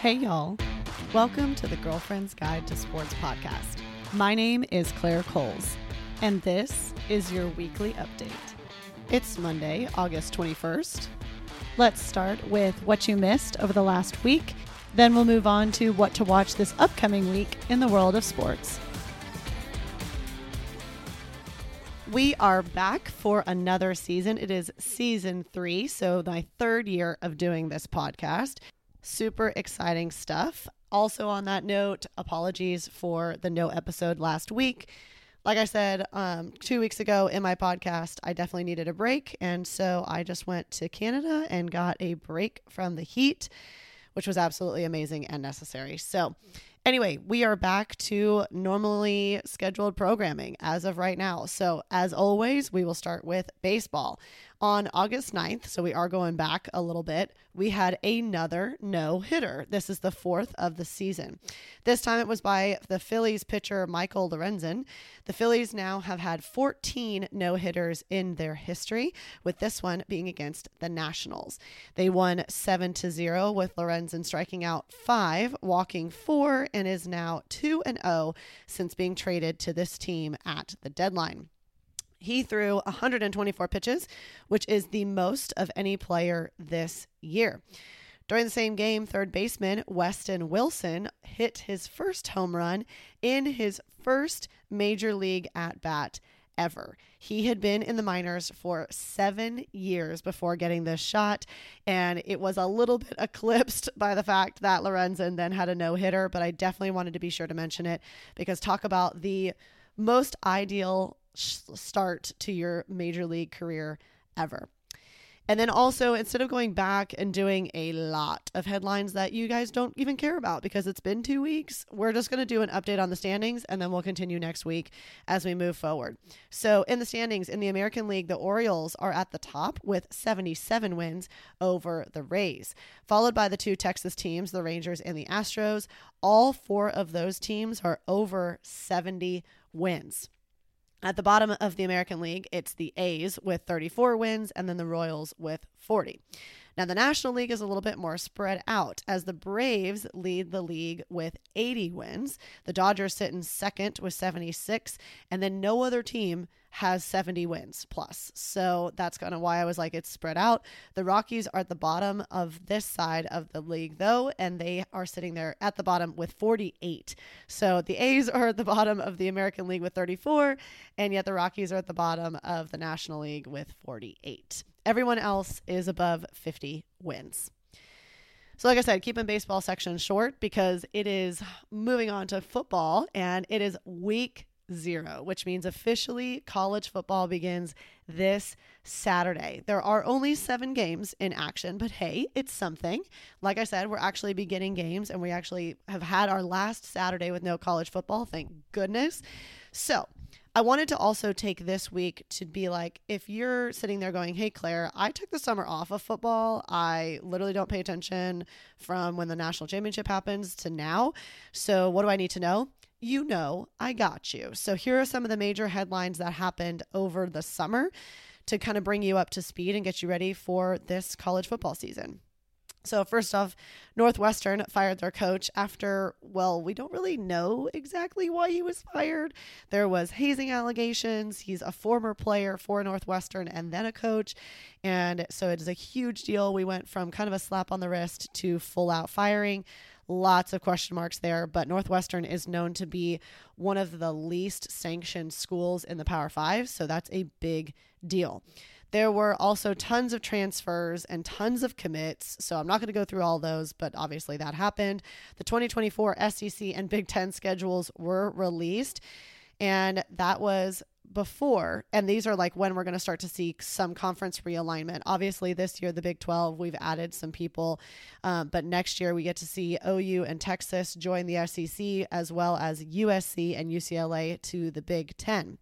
Hey, y'all. Welcome to the Girlfriend's Guide to Sports podcast. My name is Claire Coles, and this is your weekly update. It's Monday, August 21st. Let's start with what you missed over the last week. Then we'll move on to what to watch this upcoming week in the world of sports. We are back for another season. It is season three, so my third year of doing this podcast. Super exciting stuff. Also, on that note, apologies for the no episode last week. Like I said um, two weeks ago in my podcast, I definitely needed a break. And so I just went to Canada and got a break from the heat, which was absolutely amazing and necessary. So, Anyway, we are back to normally scheduled programming as of right now. So, as always, we will start with baseball. On August 9th, so we are going back a little bit, we had another no hitter. This is the fourth of the season. This time it was by the Phillies pitcher Michael Lorenzen. The Phillies now have had 14 no hitters in their history, with this one being against the Nationals. They won 7 to 0 with Lorenzen striking out five, walking four, and is now 2 and 0 since being traded to this team at the deadline. He threw 124 pitches, which is the most of any player this year. During the same game, third baseman Weston Wilson hit his first home run in his first major league at bat ever. He had been in the minors for seven years before getting this shot, and it was a little bit eclipsed by the fact that Lorenzen then had a no hitter, but I definitely wanted to be sure to mention it because talk about the most ideal start to your major league career ever. And then also, instead of going back and doing a lot of headlines that you guys don't even care about because it's been two weeks, we're just going to do an update on the standings and then we'll continue next week as we move forward. So, in the standings in the American League, the Orioles are at the top with 77 wins over the Rays, followed by the two Texas teams, the Rangers and the Astros. All four of those teams are over 70 wins. At the bottom of the American League, it's the A's with 34 wins and then the Royals with 40. Now, the National League is a little bit more spread out as the Braves lead the league with 80 wins. The Dodgers sit in second with 76, and then no other team has 70 wins plus. So that's kind of why I was like, it's spread out. The Rockies are at the bottom of this side of the league, though, and they are sitting there at the bottom with 48. So the A's are at the bottom of the American League with 34, and yet the Rockies are at the bottom of the National League with 48. Everyone else is above 50 wins. So, like I said, keeping baseball section short because it is moving on to football and it is week zero, which means officially college football begins this Saturday. There are only seven games in action, but hey, it's something. Like I said, we're actually beginning games and we actually have had our last Saturday with no college football. Thank goodness. So, I wanted to also take this week to be like, if you're sitting there going, Hey, Claire, I took the summer off of football. I literally don't pay attention from when the national championship happens to now. So, what do I need to know? you know I got you. So here are some of the major headlines that happened over the summer to kind of bring you up to speed and get you ready for this college football season. So, first off, Northwestern fired their coach after, well, we don't really know exactly why he was fired. There was hazing allegations. He's a former player for Northwestern and then a coach. And so it is a huge deal. We went from kind of a slap on the wrist to full out firing lots of question marks there, but Northwestern is known to be one of the least sanctioned schools in the Power Five, so that's a big deal. There were also tons of transfers and tons of commits. So I'm not going to go through all those, but obviously that happened. The 2024 SEC and Big Ten schedules were released, and that was before, and these are like when we're going to start to see some conference realignment. Obviously, this year, the Big 12, we've added some people, um, but next year we get to see OU and Texas join the SEC as well as USC and UCLA to the Big 10.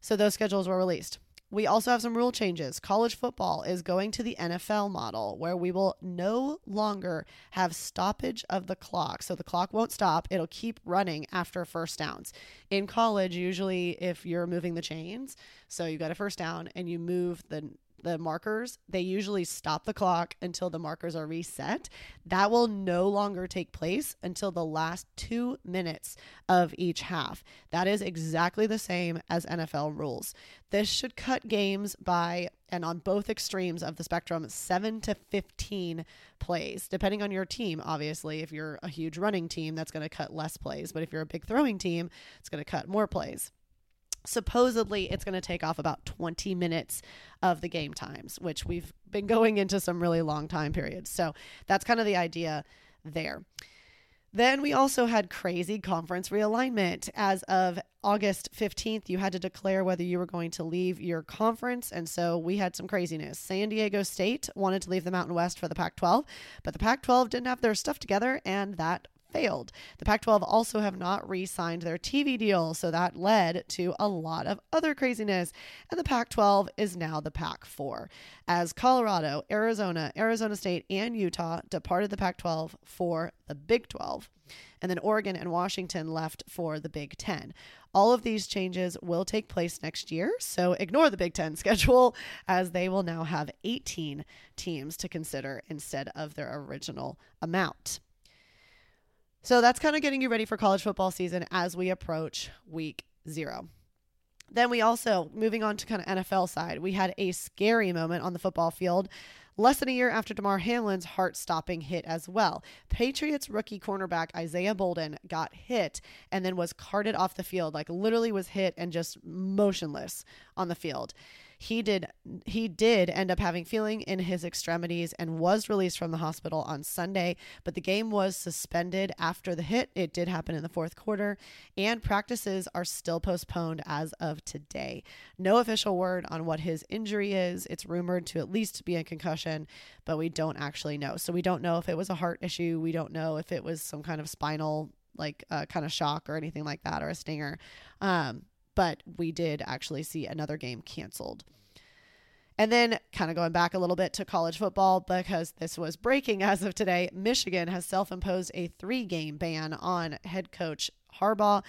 So those schedules were released. We also have some rule changes. College football is going to the NFL model where we will no longer have stoppage of the clock. So the clock won't stop, it'll keep running after first downs. In college, usually if you're moving the chains, so you got a first down and you move the the markers, they usually stop the clock until the markers are reset. That will no longer take place until the last two minutes of each half. That is exactly the same as NFL rules. This should cut games by, and on both extremes of the spectrum, 7 to 15 plays, depending on your team. Obviously, if you're a huge running team, that's going to cut less plays. But if you're a big throwing team, it's going to cut more plays supposedly it's going to take off about 20 minutes of the game times which we've been going into some really long time periods so that's kind of the idea there then we also had crazy conference realignment. As of August 15th, you had to declare whether you were going to leave your conference. And so we had some craziness. San Diego State wanted to leave the Mountain West for the Pac 12, but the Pac 12 didn't have their stuff together, and that failed. The Pac 12 also have not re signed their TV deal, so that led to a lot of other craziness. And the Pac 12 is now the Pac 4, as Colorado, Arizona, Arizona State, and Utah departed the Pac 12 for the Big 12. And then Oregon and Washington left for the Big 10. All of these changes will take place next year, so ignore the Big Ten schedule as they will now have 18 teams to consider instead of their original amount. So that's kind of getting you ready for college football season as we approach week zero. Then we also, moving on to kind of NFL side, we had a scary moment on the football field less than a year after Damar Hamlin's heart stopping hit as well. Patriots rookie cornerback Isaiah Bolden got hit and then was carted off the field, like literally was hit and just motionless on the field he did he did end up having feeling in his extremities and was released from the hospital on Sunday, but the game was suspended after the hit. It did happen in the fourth quarter, and practices are still postponed as of today. No official word on what his injury is. It's rumored to at least be a concussion, but we don't actually know. So we don't know if it was a heart issue. We don't know if it was some kind of spinal like uh, kind of shock or anything like that or a stinger. Um, but we did actually see another game canceled. And then, kind of going back a little bit to college football, because this was breaking as of today, Michigan has self imposed a three game ban on head coach Harbaugh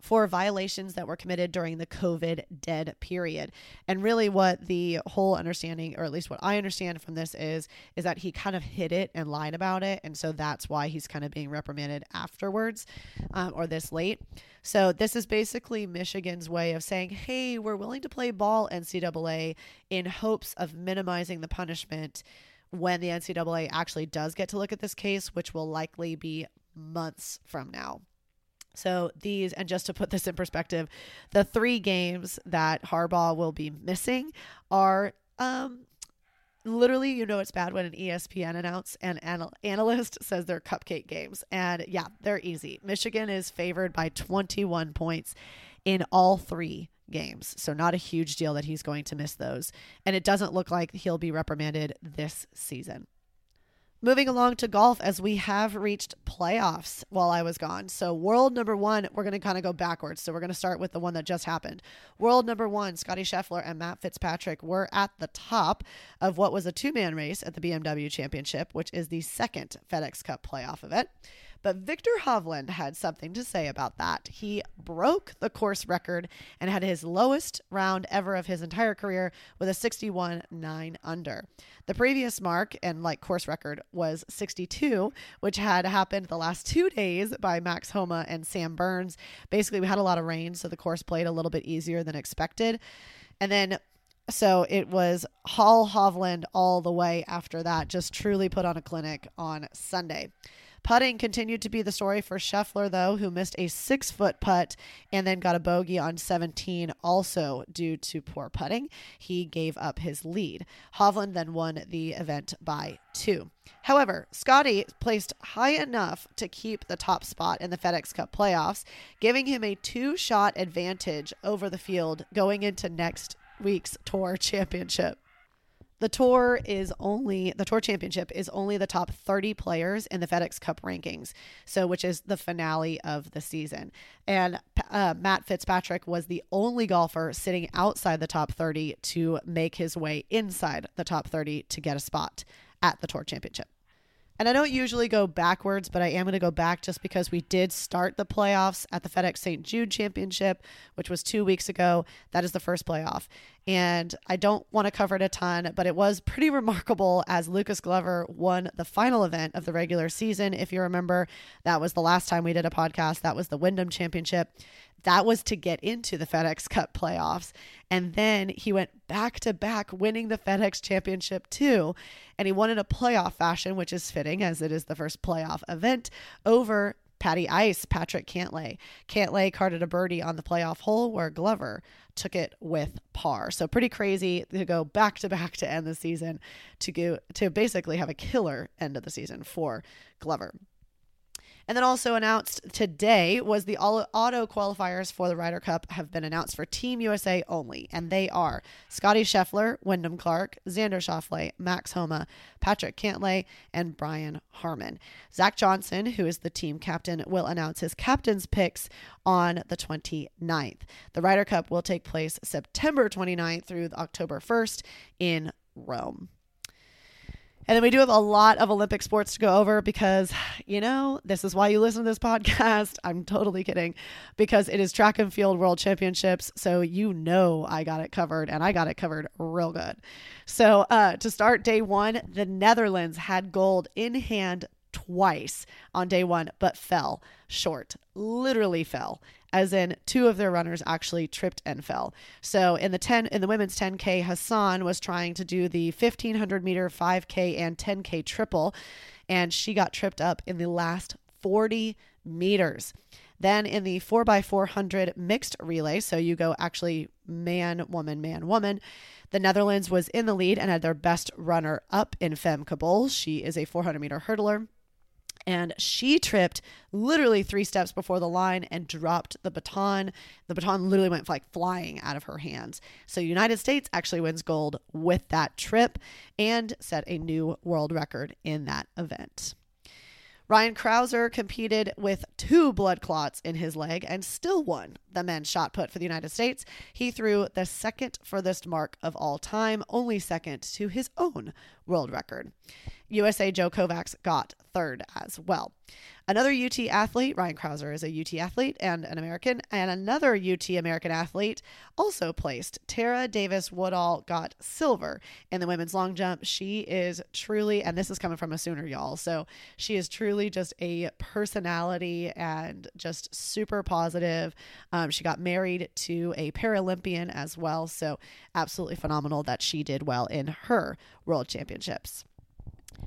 for violations that were committed during the COVID dead period. And really what the whole understanding or at least what I understand from this is is that he kind of hid it and lied about it and so that's why he's kind of being reprimanded afterwards um, or this late. So this is basically Michigan's way of saying, "Hey, we're willing to play ball NCAA in hopes of minimizing the punishment." When the NCAA actually does get to look at this case, which will likely be months from now. So these, and just to put this in perspective, the three games that Harbaugh will be missing are um, literally, you know, it's bad when an ESPN announce and anal- analyst says they're cupcake games. And yeah, they're easy. Michigan is favored by 21 points in all three games. So not a huge deal that he's going to miss those. And it doesn't look like he'll be reprimanded this season. Moving along to golf, as we have reached playoffs while I was gone. So, world number one, we're going to kind of go backwards. So, we're going to start with the one that just happened. World number one, Scotty Scheffler and Matt Fitzpatrick were at the top of what was a two man race at the BMW Championship, which is the second FedEx Cup playoff event. But Viktor Hovland had something to say about that. He broke the course record and had his lowest round ever of his entire career with a 61 9 under. The previous mark and like course record was 62, which had happened the last two days by Max Homa and Sam Burns. Basically, we had a lot of rain, so the course played a little bit easier than expected. And then so it was Hall Hovland all the way after that, just truly put on a clinic on Sunday. Putting continued to be the story for Scheffler, though, who missed a six foot putt and then got a bogey on 17, also due to poor putting. He gave up his lead. Hovland then won the event by two. However, Scotty placed high enough to keep the top spot in the FedEx Cup playoffs, giving him a two shot advantage over the field going into next week's tour championship. The tour is only the tour championship is only the top 30 players in the FedEx Cup rankings, so which is the finale of the season. And uh, Matt Fitzpatrick was the only golfer sitting outside the top 30 to make his way inside the top 30 to get a spot at the tour championship. And I don't usually go backwards, but I am going to go back just because we did start the playoffs at the FedEx St. Jude Championship, which was two weeks ago. That is the first playoff. And I don't want to cover it a ton, but it was pretty remarkable as Lucas Glover won the final event of the regular season. If you remember, that was the last time we did a podcast. That was the Wyndham Championship. That was to get into the FedEx Cup playoffs. And then he went back to back winning the FedEx Championship too. And he won in a playoff fashion, which is fitting as it is the first playoff event over Patty Ice, Patrick Cantlay. Cantlay carded a birdie on the playoff hole where Glover took it with par. So pretty crazy to go back to back to end the season to go to basically have a killer end of the season for Glover. And then also announced today was the auto qualifiers for the Ryder Cup have been announced for Team USA only. And they are Scotty Scheffler, Wyndham Clark, Xander Schauffele, Max Homa, Patrick Cantlay, and Brian Harman. Zach Johnson, who is the team captain, will announce his captain's picks on the 29th. The Ryder Cup will take place September 29th through October 1st in Rome. And then we do have a lot of Olympic sports to go over because, you know, this is why you listen to this podcast. I'm totally kidding because it is track and field world championships. So you know I got it covered and I got it covered real good. So uh, to start day one, the Netherlands had gold in hand twice on day one, but fell short, literally fell as in two of their runners actually tripped and fell. So in the 10 in the women's 10k, Hassan was trying to do the 1500 meter 5k and 10k triple and she got tripped up in the last 40 meters. Then in the 4x400 mixed relay, so you go actually man, woman, man, woman, the Netherlands was in the lead and had their best runner up in Femke Kabul. She is a 400 meter hurdler and she tripped literally three steps before the line and dropped the baton. The baton literally went like flying out of her hands. So United States actually wins gold with that trip and set a new world record in that event. Ryan Crouser competed with two blood clots in his leg and still won the men's shot put for the United States. He threw the second furthest mark of all time, only second to his own world record. USA Joe Kovacs got third as well. Another UT athlete, Ryan Crouser, is a UT athlete and an American, and another UT American athlete also placed. Tara Davis Woodhall got silver in the women's long jump. She is truly, and this is coming from a Sooner, y'all. So she is truly just a personality and just super positive. Um, she got married to a Paralympian as well. So absolutely phenomenal that she did well in her world championships.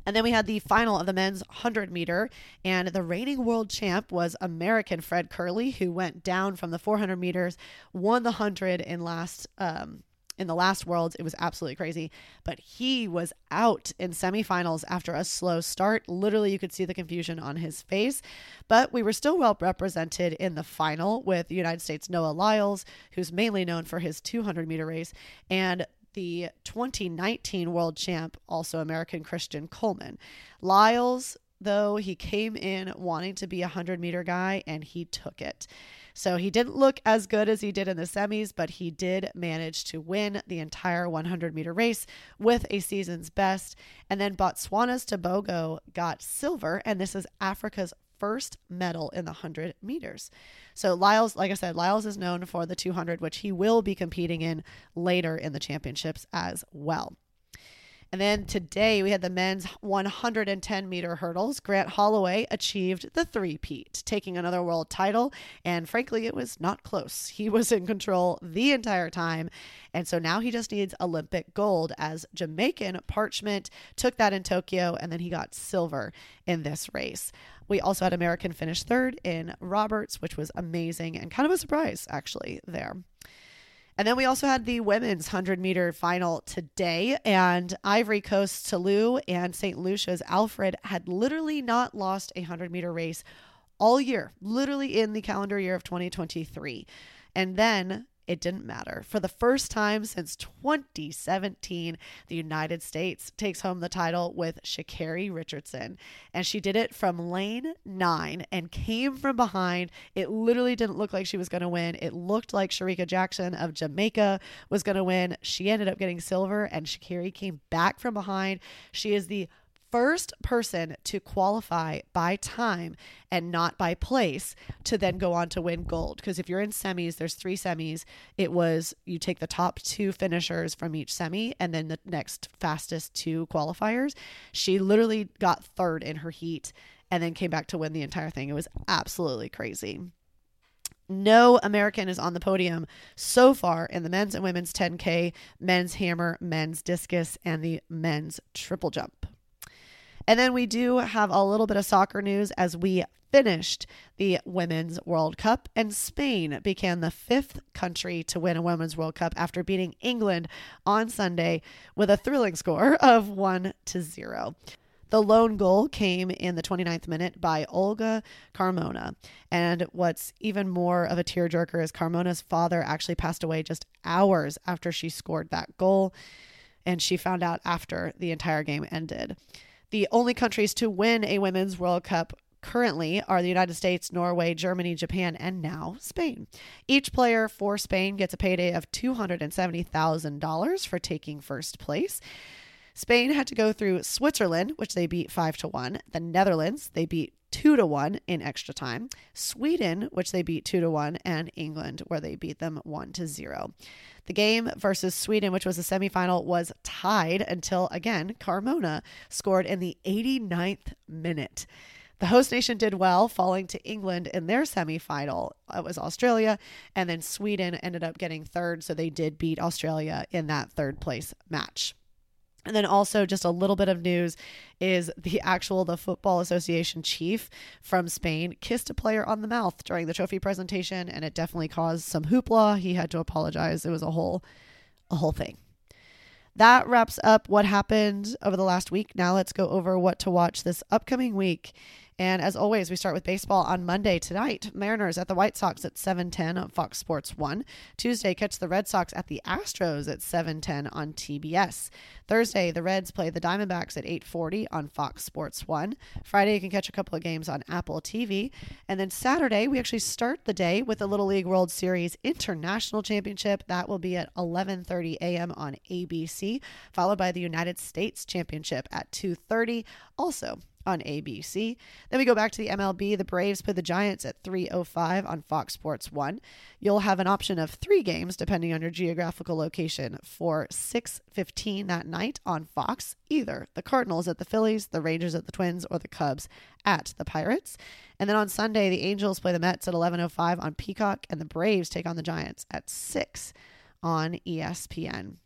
And then we had the final of the men's 100 meter, and the reigning world champ was American Fred Kerley, who went down from the 400 meters, won the 100 in last. Um, in the last worlds, it was absolutely crazy. But he was out in semifinals after a slow start. Literally, you could see the confusion on his face. But we were still well represented in the final with United States Noah Lyles, who's mainly known for his 200 meter race, and the 2019 world champ, also American Christian Coleman. Lyles, though, he came in wanting to be a 100 meter guy and he took it. So he didn't look as good as he did in the semis, but he did manage to win the entire 100 meter race with a season's best. And then Botswana's Tebogo got silver, and this is Africa's first medal in the 100 meters. So Lyles, like I said, Lyles is known for the 200, which he will be competing in later in the championships as well. And then today we had the men's 110 meter hurdles. Grant Holloway achieved the three-peat, taking another world title. And frankly, it was not close. He was in control the entire time. And so now he just needs Olympic gold as Jamaican Parchment took that in Tokyo and then he got silver in this race. We also had American finish third in Roberts, which was amazing and kind of a surprise actually there. And then we also had the women's 100 meter final today, and Ivory Coast's Toulouse and St. Lucia's Alfred had literally not lost a 100 meter race all year, literally in the calendar year of 2023. And then it didn't matter. For the first time since 2017, the United States takes home the title with Sha'Carri Richardson. And she did it from lane nine and came from behind. It literally didn't look like she was going to win. It looked like Shericka Jackson of Jamaica was going to win. She ended up getting silver, and Sha'Carri came back from behind. She is the first person to qualify by time and not by place to then go on to win gold. Because if you're in semis, there's three semis. It was you take the top two finishers from each semi and then the next fastest two qualifiers. She literally got third in her heat and then came back to win the entire thing. It was absolutely crazy. No American is on the podium so far in the men's and women's 10K, men's hammer, men's discus, and the men's triple jump. And then we do have a little bit of soccer news as we finished the Women's World Cup, and Spain became the fifth country to win a Women's World Cup after beating England on Sunday with a thrilling score of 1 to 0. The lone goal came in the 29th minute by Olga Carmona. And what's even more of a tearjerker is Carmona's father actually passed away just hours after she scored that goal. And she found out after the entire game ended. The only countries to win a Women's World Cup currently are the United States, Norway, Germany, Japan, and now Spain. Each player for Spain gets a payday of $270,000 for taking first place. Spain had to go through Switzerland, which they beat 5 to 1, the Netherlands, they beat 2 to 1 in extra time, Sweden, which they beat 2 to 1, and England, where they beat them 1 to 0. The game versus Sweden, which was a semifinal, was tied until again Carmona scored in the 89th minute. The host nation did well, falling to England in their semifinal. It was Australia, and then Sweden ended up getting third, so they did beat Australia in that third place match. And then also just a little bit of news is the actual the football association chief from Spain kissed a player on the mouth during the trophy presentation and it definitely caused some hoopla. He had to apologize. It was a whole a whole thing. That wraps up what happened over the last week. Now let's go over what to watch this upcoming week and as always, we start with baseball on Monday tonight. Mariners at the White Sox at 7:10 on Fox Sports 1. Tuesday, catch the Red Sox at the Astros at 7:10 on TBS. Thursday, the Reds play the Diamondbacks at 8:40 on Fox Sports 1. Friday, you can catch a couple of games on Apple TV. And then Saturday, we actually start the day with the Little League World Series International Championship. That will be at 11:30 a.m. on ABC, followed by the United States Championship at 2:30 also on ABC. Then we go back to the MLB. The Braves play the Giants at 3:05 on Fox Sports 1. You'll have an option of 3 games depending on your geographical location for 6:15 that night on Fox. Either the Cardinals at the Phillies, the Rangers at the Twins, or the Cubs at the Pirates. And then on Sunday, the Angels play the Mets at 11:05 on Peacock and the Braves take on the Giants at 6 on ESPN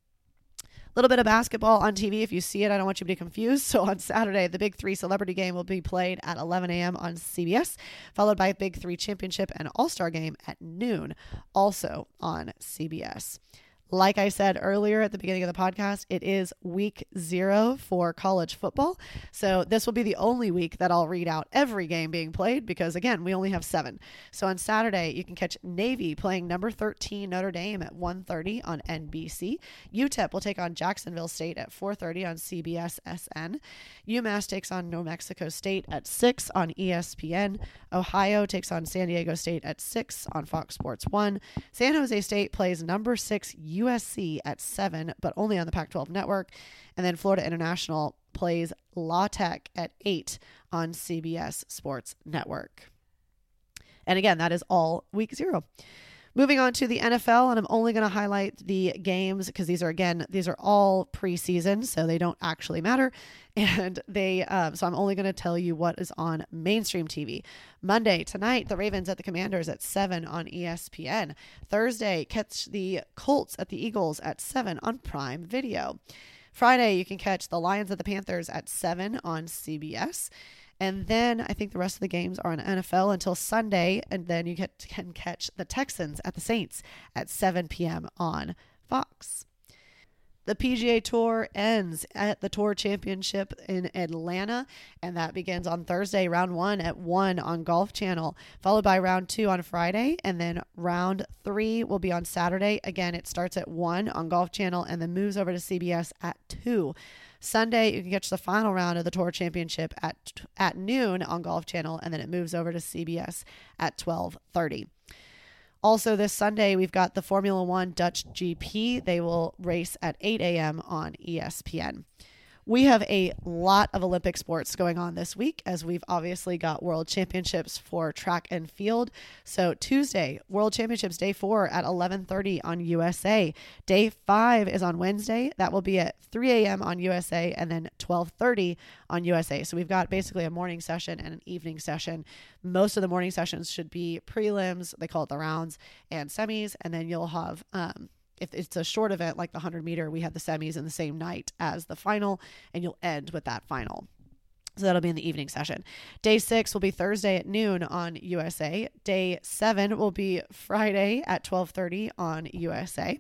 little bit of basketball on TV. If you see it, I don't want you to be confused. So on Saturday, the Big Three celebrity game will be played at 11 a.m. on CBS, followed by Big Three championship and All Star game at noon, also on CBS. Like I said earlier at the beginning of the podcast, it is week zero for college football. So this will be the only week that I'll read out every game being played because, again, we only have seven. So on Saturday, you can catch Navy playing number 13 Notre Dame at 1.30 on NBC. UTEP will take on Jacksonville State at 4.30 on CBS SN. UMass takes on New Mexico State at 6 on ESPN. Ohio takes on San Diego State at 6 on Fox Sports 1. San Jose State plays number 6 USC at 7, but only on the Pac 12 network. And then Florida International plays La Tech at 8 on CBS Sports Network. And again, that is all week zero. Moving on to the NFL, and I'm only going to highlight the games because these are again these are all preseason, so they don't actually matter, and they um, so I'm only going to tell you what is on mainstream TV. Monday tonight, the Ravens at the Commanders at seven on ESPN. Thursday, catch the Colts at the Eagles at seven on Prime Video. Friday, you can catch the Lions at the Panthers at seven on CBS. And then I think the rest of the games are on NFL until Sunday. And then you get, can catch the Texans at the Saints at 7 p.m. on Fox. The PGA Tour ends at the Tour Championship in Atlanta, and that begins on Thursday, round one at 1 on Golf Channel, followed by round two on Friday, and then round three will be on Saturday. Again, it starts at 1 on Golf Channel and then moves over to CBS at 2. Sunday, you can catch the final round of the Tour Championship at at noon on Golf Channel, and then it moves over to CBS at 12:30. Also, this Sunday, we've got the Formula One Dutch GP. They will race at 8 a.m. on ESPN. We have a lot of Olympic sports going on this week as we've obviously got World Championships for track and field. So Tuesday, World Championships day 4 at 11:30 on USA. Day 5 is on Wednesday. That will be at 3 a.m. on USA and then 12:30 on USA. So we've got basically a morning session and an evening session. Most of the morning sessions should be prelims, they call it the rounds, and semis, and then you'll have um, if it's a short event like the 100 meter, we have the semis in the same night as the final, and you'll end with that final. So that'll be in the evening session. Day six will be Thursday at noon on USA. Day seven will be Friday at 12:30 on USA.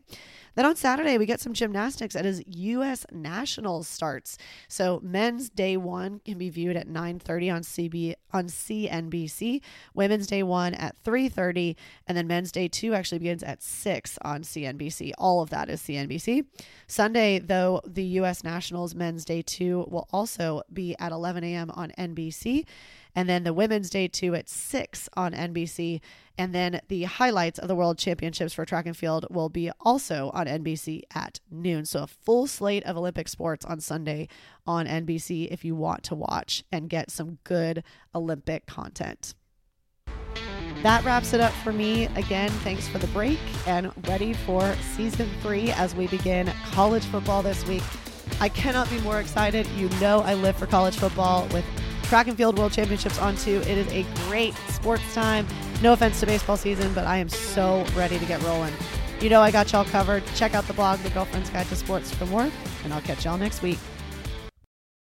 Then on Saturday we get some gymnastics as U.S. Nationals starts. So men's day one can be viewed at 9:30 on CB on CNBC. Women's day one at 3:30, and then men's day two actually begins at six on CNBC. All of that is CNBC. Sunday though, the U.S. Nationals men's day two will also be at 11 a.m. on NBC. And then the women's day two at 6 on NBC. And then the highlights of the World Championships for track and field will be also on NBC at noon. So a full slate of Olympic sports on Sunday on NBC if you want to watch and get some good Olympic content. That wraps it up for me. Again, thanks for the break and ready for season three as we begin college football this week. I cannot be more excited. You know, I live for college football with track and field world championships on too. It is a great sports time. No offense to baseball season, but I am so ready to get rolling. You know, I got y'all covered. Check out the blog, The Girlfriend's Guide to Sports, for more, and I'll catch y'all next week.